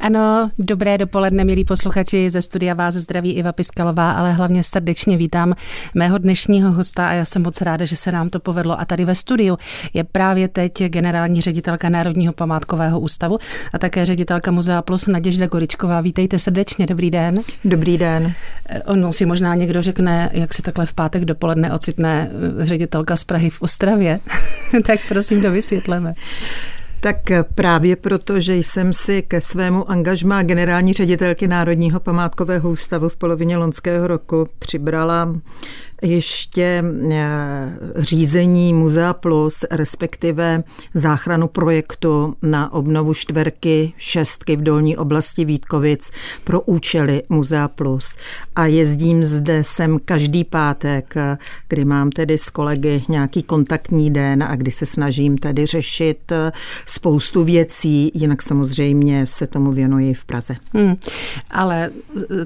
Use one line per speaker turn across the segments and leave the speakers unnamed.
Ano, dobré dopoledne, milí posluchači. Ze studia vás zdraví Iva Piskalová, ale hlavně srdečně vítám mého dnešního hosta a já jsem moc ráda, že se nám to povedlo. A tady ve studiu je právě teď generální ředitelka Národního památkového ústavu a také ředitelka Muzea Plus Naděžda Goričková. Vítejte srdečně, dobrý den.
Dobrý den.
Ono si možná někdo řekne, jak si takhle v pátek dopoledne ocitne ředitelka z Prahy v Ostravě. tak prosím, dovysvětleme.
Tak právě proto, že jsem si ke svému angažmá generální ředitelky Národního památkového ústavu v polovině loňského roku přibrala ještě eh, řízení Muzea Plus, respektive záchranu projektu na obnovu čtverky, šestky v dolní oblasti Vítkovic pro účely Muzea Plus. A jezdím zde sem každý pátek, kdy mám tedy s kolegy nějaký kontaktní den a kdy se snažím tedy řešit eh, spoustu věcí, jinak samozřejmě se tomu věnuji v Praze. Hmm,
ale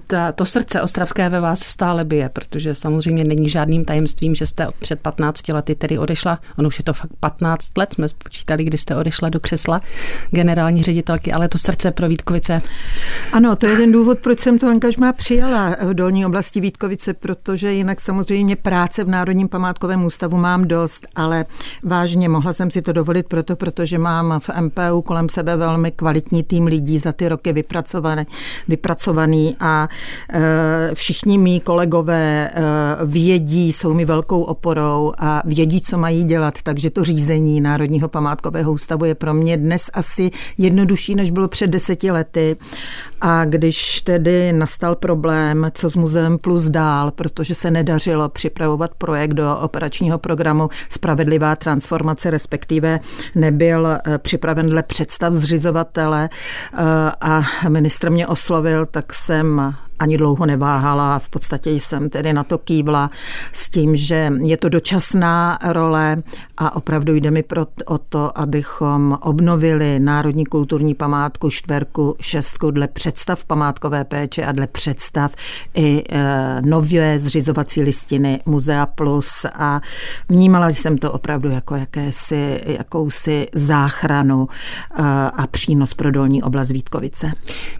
ta, to srdce ostravské ve vás stále bije, protože samozřejmě není není žádným tajemstvím, že jste před 15 lety tedy odešla, ono už je to fakt 15 let, jsme spočítali, kdy jste odešla do křesla generální ředitelky, ale to srdce pro Vítkovice.
Ano, to je ten důvod, proč jsem to angažmá přijala v dolní oblasti Vítkovice, protože jinak samozřejmě práce v Národním památkovém ústavu mám dost, ale vážně mohla jsem si to dovolit proto, protože mám v MPU kolem sebe velmi kvalitní tým lidí za ty roky vypracovaný, vypracovaný a e, všichni mý kolegové e, ví, vědí, jsou mi velkou oporou a vědí, co mají dělat, takže to řízení Národního památkového ústavu je pro mě dnes asi jednodušší, než bylo před deseti lety. A když tedy nastal problém, co s Muzeem Plus dál, protože se nedařilo připravovat projekt do operačního programu Spravedlivá transformace, respektive nebyl eh, připraven dle představ zřizovatele eh, a ministr mě oslovil, tak jsem ani dlouho neváhala. V podstatě jsem tedy na to kývla s tím, že je to dočasná role a opravdu jde mi pro, o to, abychom obnovili Národní kulturní památku čtverku, šestku dle představ památkové péče a dle představ i e, nové zřizovací listiny Muzea Plus a vnímala jsem to opravdu jako jakési, jakousi záchranu e, a přínos pro dolní oblast Vítkovice.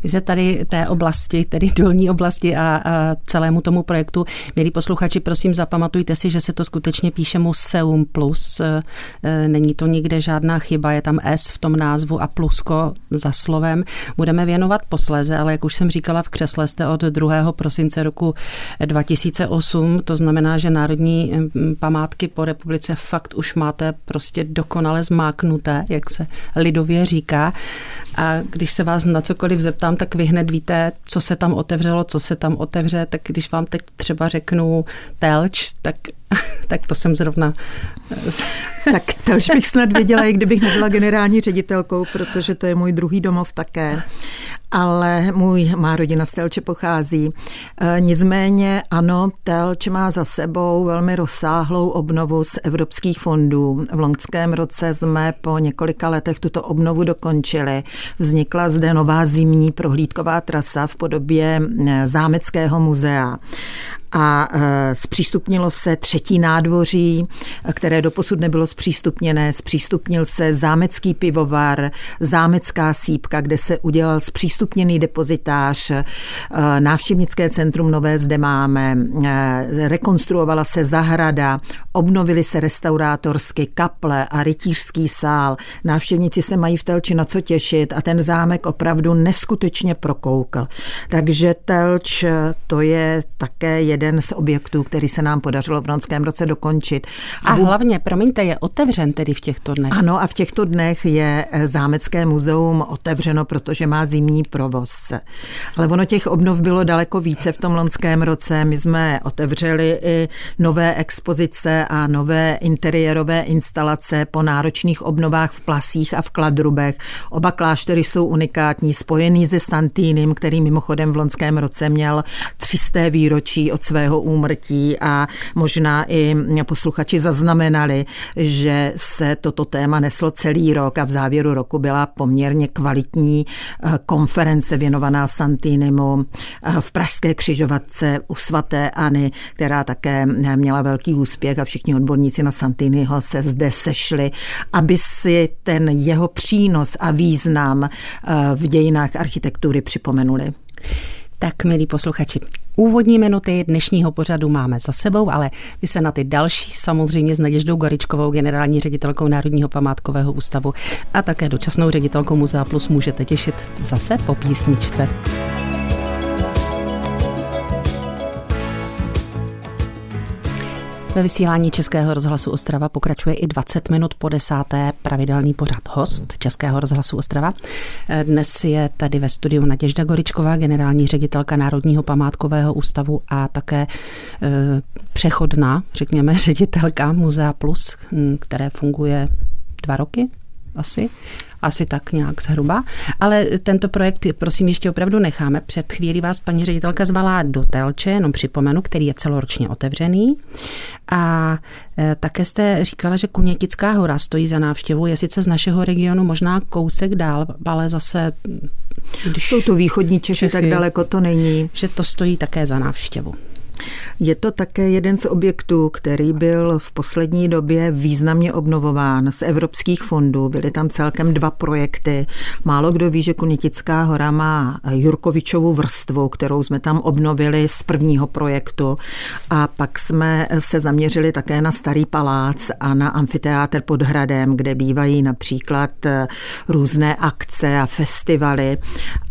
My se tady té oblasti, tedy dolní oblasti a, a celému tomu projektu, milí posluchači, prosím zapamatujte si, že se to skutečně píše Museum Plus, E, není to nikde žádná chyba, je tam S v tom názvu a plusko za slovem. Budeme věnovat posléze, ale jak už jsem říkala, v křesle jste od 2. prosince roku 2008, to znamená, že národní památky po republice fakt už máte prostě dokonale zmáknuté, jak se lidově říká. A když se vás na cokoliv zeptám, tak vy hned víte, co se tam otevřelo, co se tam otevře, tak když vám teď třeba řeknu telč, tak tak to jsem zrovna...
tak už bych snad věděla, i kdybych nebyla generální ředitelkou, protože to je můj druhý domov také. Ale můj, má rodina z Telče pochází. E, nicméně ano, Telč má za sebou velmi rozsáhlou obnovu z evropských fondů. V loňském roce jsme po několika letech tuto obnovu dokončili. Vznikla zde nová zimní prohlídková trasa v podobě zámeckého muzea a e, zpřístupnilo se třetí nádvoří, které doposud nebylo zpřístupněné. Zpřístupnil se zámecký pivovar, zámecká sípka, kde se udělal zpřístupněný depozitář, e, návštěvnické centrum nové zde máme, e, rekonstruovala se zahrada, obnovily se restaurátorsky kaple a rytířský sál. Návštěvníci se mají v Telči na co těšit a ten zámek opravdu neskutečně prokoukl. Takže Telč to je také jeden jeden z objektů, který se nám podařilo v loňském roce dokončit.
A, a hlavně, promiňte, je otevřen tedy v těchto dnech.
Ano, a v těchto dnech je eh, Zámecké muzeum otevřeno, protože má zimní provoz. Ale ono těch obnov bylo daleko více v tom loňském roce. My jsme otevřeli i nové expozice a nové interiérové instalace po náročných obnovách v Plasích a v Kladrubech. Oba kláštery jsou unikátní, spojený se Santýnem, který mimochodem v loňském roce měl 300 výročí od svého úmrtí a možná i posluchači zaznamenali, že se toto téma neslo celý rok a v závěru roku byla poměrně kvalitní eh, konference věnovaná Santinimu eh, v Pražské křižovatce u svatéAny, která také měla velký úspěch a všichni odborníci na Santiniho se zde sešli, aby si ten jeho přínos a význam v dějinách architektury připomenuli.
Tak, milí posluchači, úvodní minuty dnešního pořadu máme za sebou, ale vy se na ty další samozřejmě s Naděždou Garičkovou, generální ředitelkou Národního památkového ústavu a také dočasnou ředitelkou Muzea Plus můžete těšit zase po písničce. Ve vysílání Českého rozhlasu Ostrava pokračuje i 20 minut po desáté pravidelný pořad host Českého rozhlasu Ostrava. Dnes je tady ve studiu Naděžda Goričková, generální ředitelka Národního památkového ústavu a také e, přechodná, řekněme, ředitelka Muzea Plus, které funguje dva roky asi asi tak nějak zhruba. Ale tento projekt, prosím, ještě opravdu necháme. Před chvílí vás paní ředitelka zvala do Telče, jenom připomenu, který je celoročně otevřený. A e, také jste říkala, že Kunětická hora stojí za návštěvu. Je sice z našeho regionu možná kousek dál, ale zase...
Když Jsou to východní Čechy, Čechy, tak daleko to není.
Že to stojí také za návštěvu.
Je to také jeden z objektů, který byl v poslední době významně obnovován z evropských fondů. Byly tam celkem dva projekty. Málo kdo ví, že Kunitická hora má Jurkovičovu vrstvu, kterou jsme tam obnovili z prvního projektu. A pak jsme se zaměřili také na Starý palác a na amfiteátr pod hradem, kde bývají například různé akce a festivaly.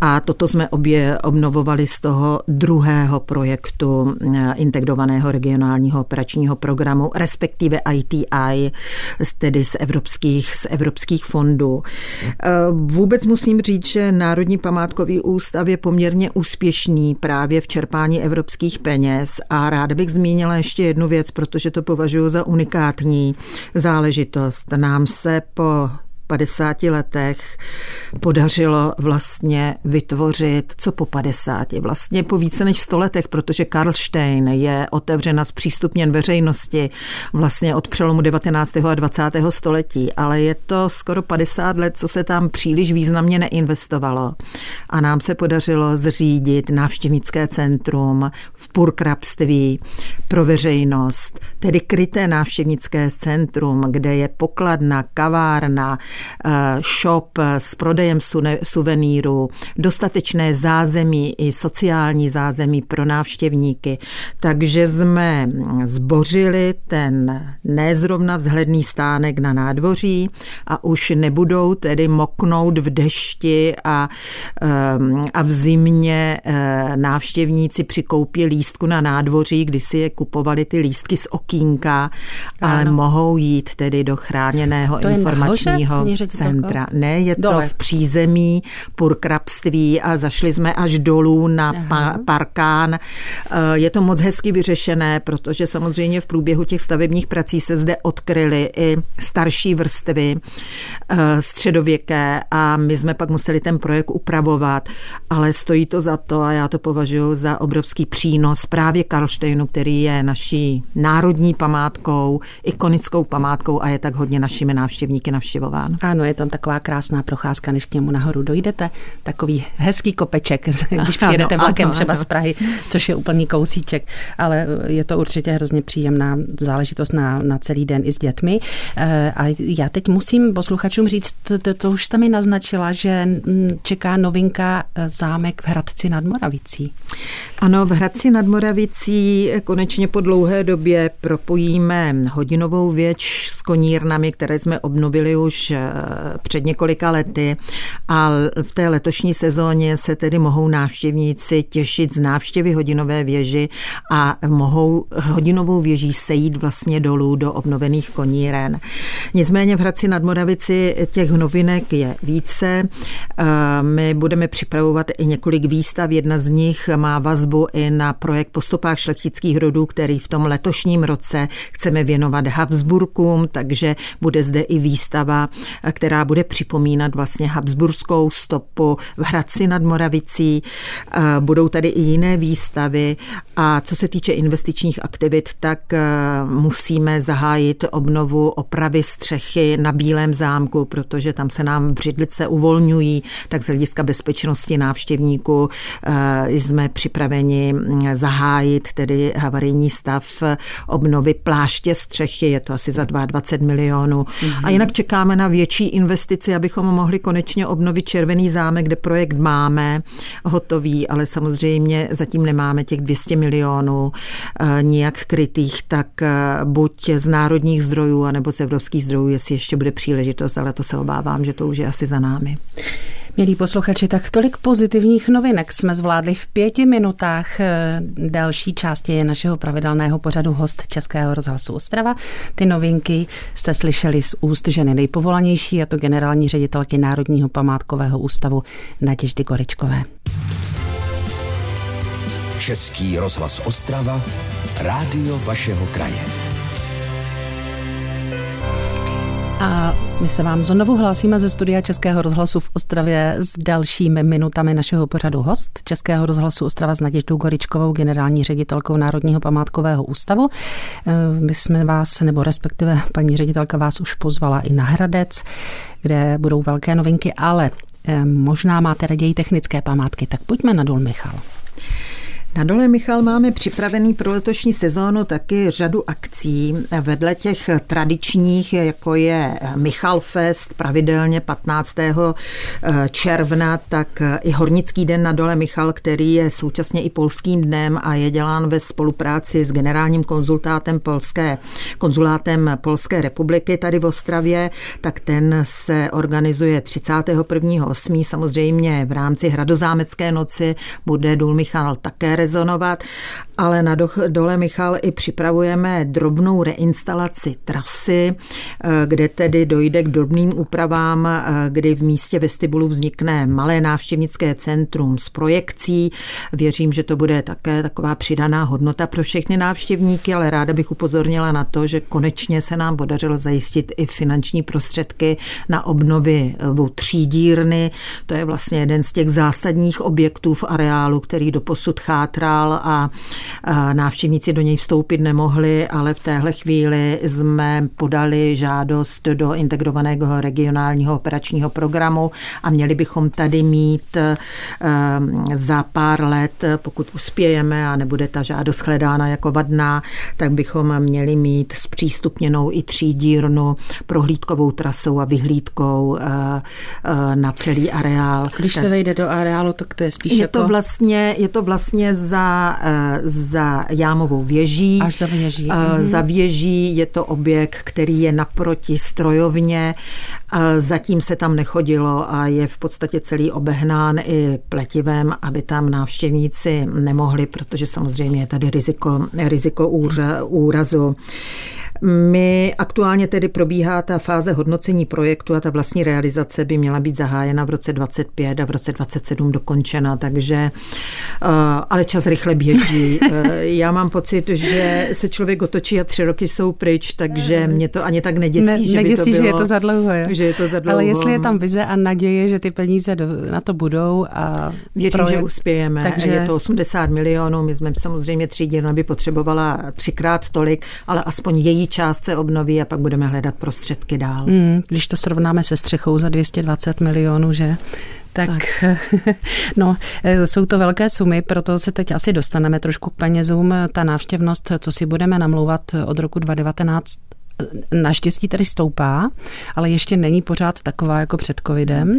A toto jsme obě obnovovali z toho druhého projektu integrovaného regionálního operačního programu, respektive ITI, tedy z evropských, z evropských fondů. Eh, vůbec musím říct, že Národní památkový ústav je poměrně úspěšný právě v čerpání evropských peněz a ráda bych zmínila ještě jednu věc, protože to považuji za unikátní záležitost. Nám se po 50 letech podařilo vlastně vytvořit, co po 50, vlastně po více než 100 letech, protože Karlštejn je otevřen a zpřístupněn veřejnosti vlastně od přelomu 19. a 20. století, ale je to skoro 50 let, co se tam příliš významně neinvestovalo. A nám se podařilo zřídit návštěvnické centrum v Purkrabství pro veřejnost, tedy kryté návštěvnické centrum, kde je pokladna, kavárna, shop s prodejem suvenýru, dostatečné zázemí i sociální zázemí pro návštěvníky. Takže jsme zbořili ten nezrovna vzhledný stánek na nádvoří a už nebudou tedy moknout v dešti a, eh, a v zimě eh, návštěvníci při koupě lístku na nádvoří, kdy si je kupovali ty lístky z okýnka, ano. ale mohou jít tedy do chráněného to informačního centra. Ne, je to Dole. v přízemí purkrabství a zašli jsme až dolů na pa- parkán. Eh, je to moc hezky vyřešené, protože samozřejmě v průběhu těch stavebních prací se zde odkryly i starší vrstvy eh, středověké a my jsme pak museli ten projekt upravovat, ale stojí to za to a já to považuji za obrovský přínos právě Karlštejnu, který je naší národní památkou, ikonickou památkou a je tak hodně našimi návštěvníky navštěvován.
Ano, je tam taková krásná procházka, než k němu nahoru dojdete. Takový hezký kopeček, když přijedete ano, vlakem ano, třeba ano. z Prahy, což je úplný kousíček, ale je to určitě hrozně příjemná záležitost na, na celý den i s dětmi. Eh, a já teď musím posluchačům říct, to, to, už jste mi naznačila, že čeká novinka eh, zámek v Hradci nad Moravicí.
Ano, v Hradci nad Moravicí konečně po dlouhé době propojíme hodinovou věč s konírnami, které jsme obnovili už před několika lety a v té letošní sezóně se tedy mohou návštěvníci těšit z návštěvy hodinové věži a mohou hodinovou věží sejít vlastně dolů do obnovených koníren. Nicméně v Hradci nad Moravici těch novinek je více. Eh, my budeme připravovat i několik výstav. Jedna z nich má vazbu i na projekt Postupách šlechtických rodů, který v tom letošním roce chceme věnovat Habsburkům, takže bude zde i výstava, která bude připomínat vlastně Habsburskou stopu v Hradci nad Moravicí. Eh, budou tady i jiné výstavy a co se týče investičních aktivit, tak eh, musíme zahájit obnovu opravy střechy na Bílém zámku, protože tam se nám břidlice uvolňují, tak z hlediska bezpečnosti návštěvníků eh, jsme připraveni hm, zahájit tedy havarijní stav obnovy pláště střechy je to asi za 22 milionů. Mm-hmm. A jinak čekáme na větší investici, abychom mohli konečně obnovit Červený zámek, kde projekt máme hotový, ale samozřejmě zatím nemáme těch 200 milionů e, nijak krytých, tak e, buď z národních zdrojů, anebo z evropských zdrojů, jestli ještě bude příležitost, ale to se obávám, že to už je asi za námi.
Milí posluchači, tak tolik pozitivních novinek jsme zvládli v pěti minutách. Eh, další části je našeho pravidelného pořadu host Českého rozhlasu Ostrava. Ty novinky jste slyšeli z úst ženy nejpovolanější, a to generální ředitelky Národního památkového ústavu Naděždy Goričkové.
Český rozhlas Ostrava, rádio vašeho kraje.
My se vám znovu hlásíme ze studia Českého rozhlasu v Ostravě s dalšími minutami našeho pořadu host Českého rozhlasu Ostrava s Naděždou Goričkovou, generální ředitelkou Národního památkového ústavu. Eh, my jsme vás, nebo respektive paní ředitelka vás už pozvala i na Hradec, kde budou velké novinky, ale eh, možná máte raději technické památky, tak pojďme na Důl Michal.
Na Dole Michal máme připravený pro letošní sezónu taky řadu akcí. Vedle těch tradičních, jako je Michal Fest pravidelně 15. Eh, června, tak i Hornický den na Dole Michal, který je současně i polským dnem a je dělán ve spolupráci s generálním konzultátem Polské, konzulátem Polské republiky tady v Ostravě, tak ten se organizuje 31.8. Samozřejmě v rámci Hradozámecké noci bude Důl Michal také rezonovat, ale na dole Michal i připravujeme drobnou reinstalaci trasy, eh, kde tedy dojde k drobným úpravám, eh, kdy v místě vestibulu vznikne malé návštěvnické centrum s projekcí. Věřím, že to bude také taková přidaná hodnota pro všechny návštěvníky, ale ráda bych upozornila na to, že konečně se nám podařilo zajistit i finanční prostředky na obnovy třídírny. To je vlastně jeden z těch zásadních objektů v areálu, který doposud chátral chátral a návštěvníci do něj vstoupit nemohli, ale v téhle chvíli jsme podali žádost do integrovaného regionálního operačního programu a měli bychom tady mít ehm, za pár let, pokud uspějeme a nebude ta žádost hledána jako vadná, tak bychom měli mít zpřístupněnou i třídírnu prohlídkovou trasou a vyhlídkou eh, eh, na celý areál.
Když se vejde do areálu, tak to je spíš
je
jako...
To vlastně, je to vlastně za, eh, za jámovou věží.
Až za věží.
Mhm. Za věží je to objekt, který je naproti strojovně. Zatím se tam nechodilo a je v podstatě celý obehnán i pletivem, aby tam návštěvníci nemohli, protože samozřejmě je tady riziko, riziko úrazu. My aktuálně tedy probíhá ta fáze hodnocení projektu a ta vlastní realizace by měla být zahájena v roce 25 a v roce 27 dokončena, takže eh, ale čas rychle běží. Eh, já mám pocit, že se člověk otočí a tři roky jsou pryč, takže mě to ani tak neděsí, ne, že
neděsí,
by to bylo,
že je to za dlouho. Je.
Že je to za dlouho.
Ale jestli je tam vize a naděje, že ty peníze na to budou a
Věřím, projekt, že uspějeme. Takže... Je to 80 milionů, my jsme samozřejmě třídě, by potřebovala třikrát tolik, ale aspoň její část se obnoví a pak budeme hledat prostředky dál.
Hmm, když to srovnáme se střechou za 220 milionů, že? Tak, tak. no, jsou to velké sumy, proto se teď asi dostaneme trošku k penězům. Ta návštěvnost, co si budeme namlouvat od roku 2019, naštěstí tady stoupá, ale ještě není pořád taková jako před covidem.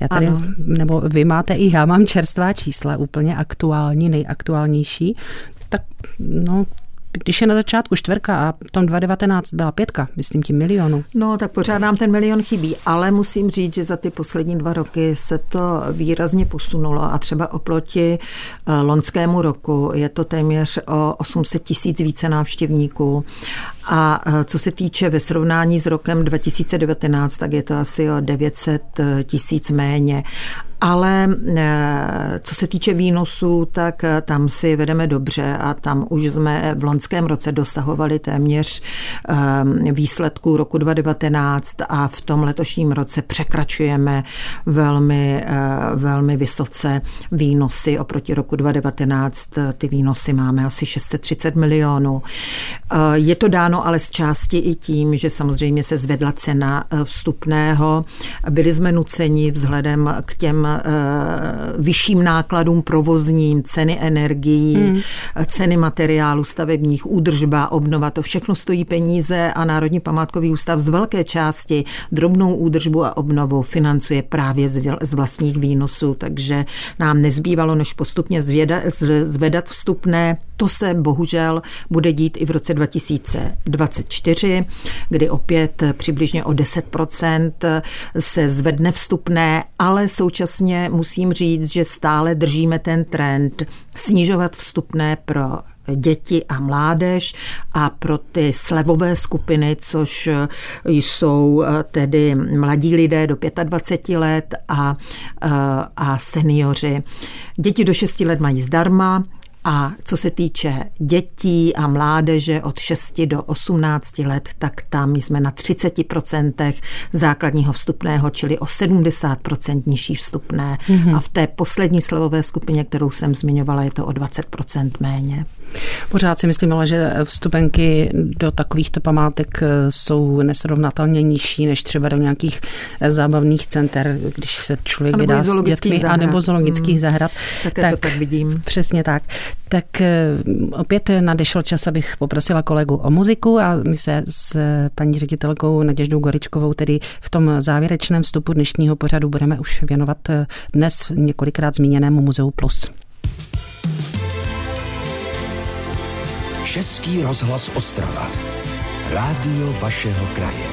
Já tady, ano. nebo vy máte i já mám čerstvá čísla, úplně aktuální, nejaktuálnější. Tak no, když je na začátku čtvrka a v tom 2019 byla pětka, myslím tím milionů.
No, tak pořád nám ten milion chybí, ale musím říct, že za ty poslední dva roky se to výrazně posunulo a třeba oproti eh, loňskému roku je to téměř o 800 tisíc více návštěvníků a eh, co se týče ve srovnání s rokem 2019, tak je to asi o 900 eh, tisíc méně. Ale eh, co se týče výnosů, tak eh, tam si vedeme dobře a tam už jsme v loňském roce dosahovali téměř eh, výsledků roku 2019 a v tom letošním roce překračujeme velmi, velmi vysoce výnosy oproti roku 2019. Ty výnosy máme asi 630 milionů. Je to dáno ale z části i tím, že samozřejmě se zvedla cena vstupného. Byli jsme nuceni vzhledem k těm vyšším nákladům provozním, ceny energií, hmm. ceny materiálu stavebních, údržba, obnova, to všechno stojí peníze a Národní památkový ústav z velké části drobnou údržbu a obnovu financuje právě z vlastních výnosů, takže nám nezbývalo, než postupně zvěda, zvedat vstupné. To se bohužel bude dít i v roce 2024, kdy opět přibližně o 10% se zvedne vstupné, ale současně musím říct, že stále držíme ten trend snižovat vstupné pro děti a mládež a pro ty slevové skupiny, což jsou tedy mladí lidé do 25 let a, a seniori. Děti do 6 let mají zdarma, a co se týče dětí a mládeže od 6 do 18 let, tak tam jsme na 30% základního vstupného, čili o 70% nižší vstupné. Mm-hmm. A v té poslední slevové skupině, kterou jsem zmiňovala, je to o 20% méně.
Pořád si myslím, ale že vstupenky do takovýchto památek jsou nesrovnatelně nižší než třeba do nějakých zábavných center, když se člověk vydá s dětmi, zahrad. anebo zoologických hmm. zahrad.
Tak, tak, to tak vidím.
Přesně tak. Tak eh, opět nadešel čas, abych poprosila kolegu o muziku a my se s paní ředitelkou Naděždou Goričkovou tedy v tom závěrečném vstupu dnešního pořadu budeme už věnovat eh, dnes několikrát zmíněnému Muzeu Plus.
Český rozhlas Ostrava. Rádio vašeho kraje.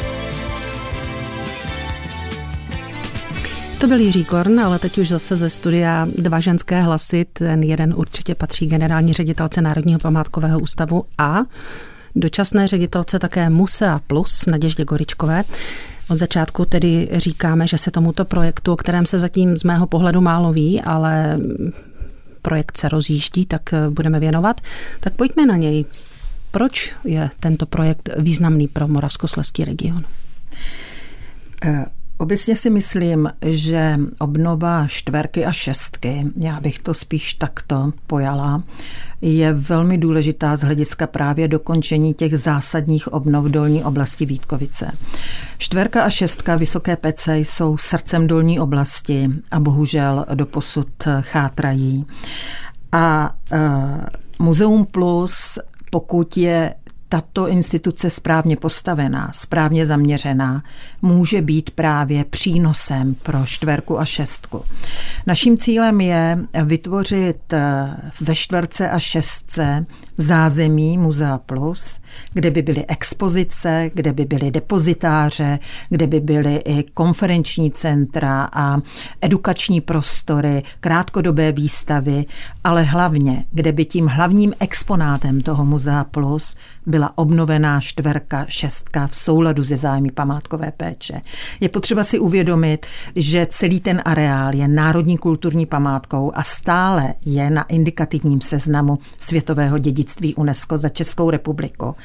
To byl Jiří Korn, ale teď už zase ze studia dva ženské hlasy. Ten jeden určitě patří generální ředitelce Národního památkového ústavu a dočasné ředitelce také Musea Plus Naděždě Goričkové. Od začátku tedy říkáme, že se tomuto projektu, o kterém se zatím z mého pohledu málo ví, ale projekt se rozjíždí, tak eh, budeme věnovat. Tak pojďme na něj. Proč je tento projekt významný pro Moravskoslezský region?
Obecně si myslím, že obnova čtverky a šestky, já bych to spíš takto pojala, je velmi důležitá z hlediska právě dokončení těch zásadních obnov dolní oblasti Vítkovice. Čtverka a šestka Vysoké pece jsou srdcem dolní oblasti a bohužel doposud chátrají. A uh, Muzeum Plus, pokud je tato instituce správně postavená, správně zaměřená, může být právě přínosem pro čtverku a šestku. Naším cílem je vytvořit eh, ve čtverce a šestce zázemí Muzea Plus, kde by byly expozice, kde by byly depozitáře, kde by byly i konferenční centra a edukační prostory, krátkodobé výstavy, ale hlavně, kde by tím hlavním exponátem toho Muzea Plus byla obnovená čtverka, šestka v souladu se zájmy památkové péče. Je potřeba si uvědomit, že celý ten areál je národní kulturní památkou a stále je na indikativním seznamu světového dědictví UNESCO za Českou republiku.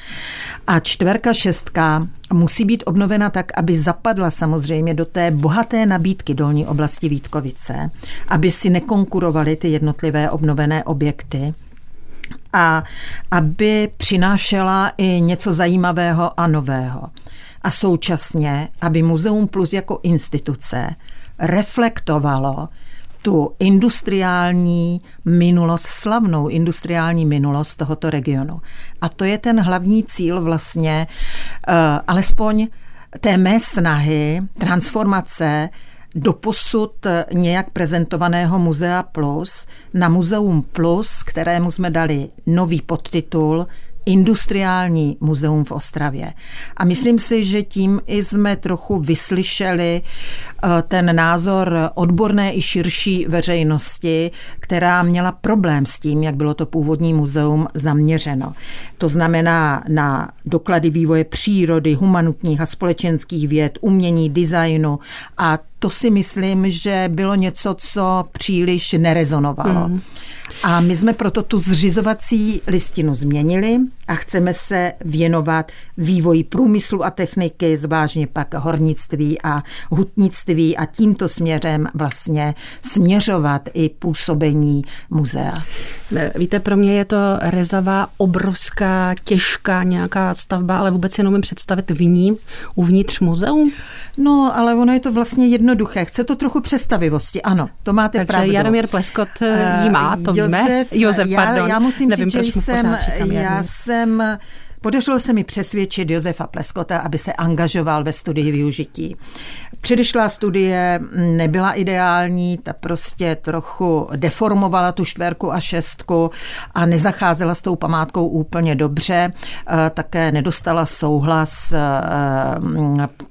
A čtverka, šestka musí být obnovena tak, aby zapadla samozřejmě do té bohaté nabídky dolní oblasti Vítkovice, aby si nekonkurovaly ty jednotlivé obnovené objekty, a aby přinášela i něco zajímavého a nového. A současně, aby Muzeum Plus jako instituce reflektovalo tu industriální minulost, slavnou industriální minulost tohoto regionu. A to je ten hlavní cíl vlastně, uh, alespoň té mé snahy, transformace doposud nějak prezentovaného Muzea Plus na Muzeum Plus, kterému jsme dali nový podtitul industriální muzeum v Ostravě. A myslím si, že tím i jsme trochu vyslyšeli eh, ten názor odborné i širší veřejnosti, která měla problém s tím, jak bylo to původní muzeum zaměřeno. To znamená na doklady vývoje přírody, humanitních a společenských věd, umění, designu a to si myslím, že bylo něco, co příliš nerezonovalo. Mm. A my jsme proto tu zřizovací listinu změnili a chceme se věnovat vývoji průmyslu a techniky, zvláštně pak hornictví a hutnictví a tímto směrem vlastně směřovat i působení muzea.
Víte, pro mě je to rezavá, obrovská, těžká nějaká stavba, ale vůbec jenom představit v ní uvnitř muzeum?
No, ale ono je to vlastně jedno jednoduché, chce to trochu přestavivosti, ano, to máte
Takže
pravdu.
Jaromír Pleskot jí má, to
Josef,
víme. Josef, pardon.
Já, já musím
Nevím,
říct, že
proč mu
jsem, já jsem Podařilo se mi přesvědčit Josefa Pleskota, aby se angažoval ve studii využití. Předešlá studie nebyla ideální, ta prostě trochu deformovala tu čtverku a šestku a nezacházela s tou památkou úplně dobře. Eh, Také nedostala souhlas eh,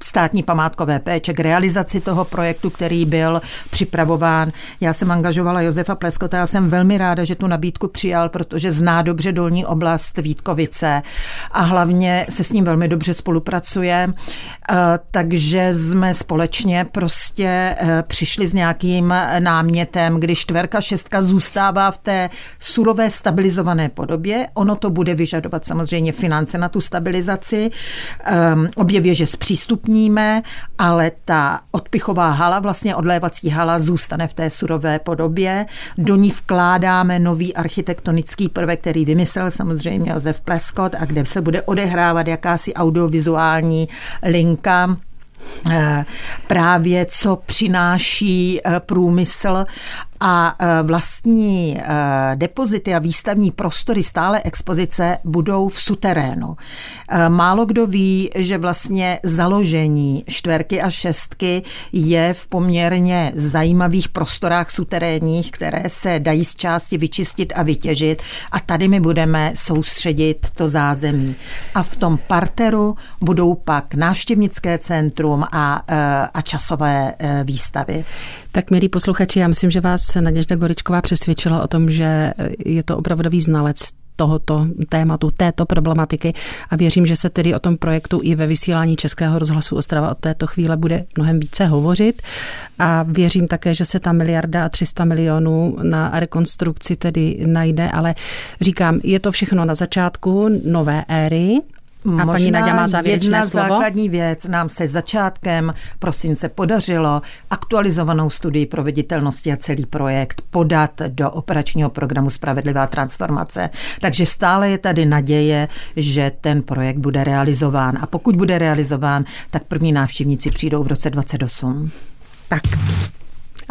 státní památkové péče k realizaci toho projektu, který byl připravován. Já jsem angažovala Josefa Pleskota, já jsem velmi ráda, že tu nabídku přijal, protože zná dobře dolní oblast Vítkovice a hlavně se s ním velmi dobře spolupracuje, eh, takže jsme společně prostě eh, přišli s nějakým námětem, kdy čtverka, šestka zůstává v té surové stabilizované podobě. Ono to bude vyžadovat samozřejmě finance na tu stabilizaci. Obě věže zpřístupníme, ale ta odpichová hala, vlastně odlévací hala, zůstane v té surové podobě. Do ní vkládáme nový architektonický prvek, který vymyslel samozřejmě Josef Pleskot a kde se bude odehrávat jakási audiovizuální linka eh, právě co přináší eh, průmysl a eh, vlastní depozity a výstavní prostory stále expozice budou v suterénu. Málo kdo ví, že vlastně založení čtverky a šestky je v poměrně zajímavých prostorách suterénních, které se dají z části vyčistit a vytěžit a tady my budeme soustředit to zázemí. A v tom parteru budou pak návštěvnické centrum a, a časové výstavy.
Tak, milí posluchači, já myslím, že vás Naděžda Goričková přesvědčila o tom, že je to opravdový znalec tohoto tématu, této problematiky. A věřím, že se tedy o tom projektu i ve vysílání Českého rozhlasu Ostrava od této chvíle bude mnohem více hovořit. A věřím také, že se ta miliarda a 300 milionů na rekonstrukci tedy najde, ale říkám, je to všechno na začátku nové éry, a
Možná
paní Nadia má závěrečné
jedna
slovo.
základní věc. Nám se začátkem prosince podařilo aktualizovanou studii proveditelnosti a celý projekt podat do operačního programu Spravedlivá transformace. Takže stále je tady naděje, že ten projekt bude realizován. A pokud bude realizován, tak první návštěvníci přijdou v roce 28.
Tak,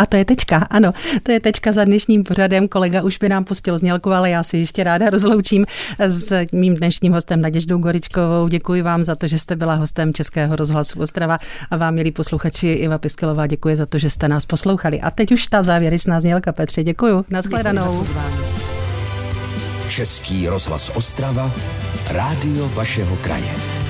a to je tečka, ano, to je tečka za dnešním pořadem. Kolega už by nám pustil znělku, ale já si ještě ráda rozloučím s mým dnešním hostem Naděždou Goričkovou. Děkuji vám za to, že jste byla hostem Českého rozhlasu Ostrava a vám, milí posluchači, Iva Piskilová, děkuji za to, že jste nás poslouchali. A teď už ta závěrečná znělka, Petře, děkuji. Naschledanou.
Český rozhlas Ostrava, rádio vašeho kraje.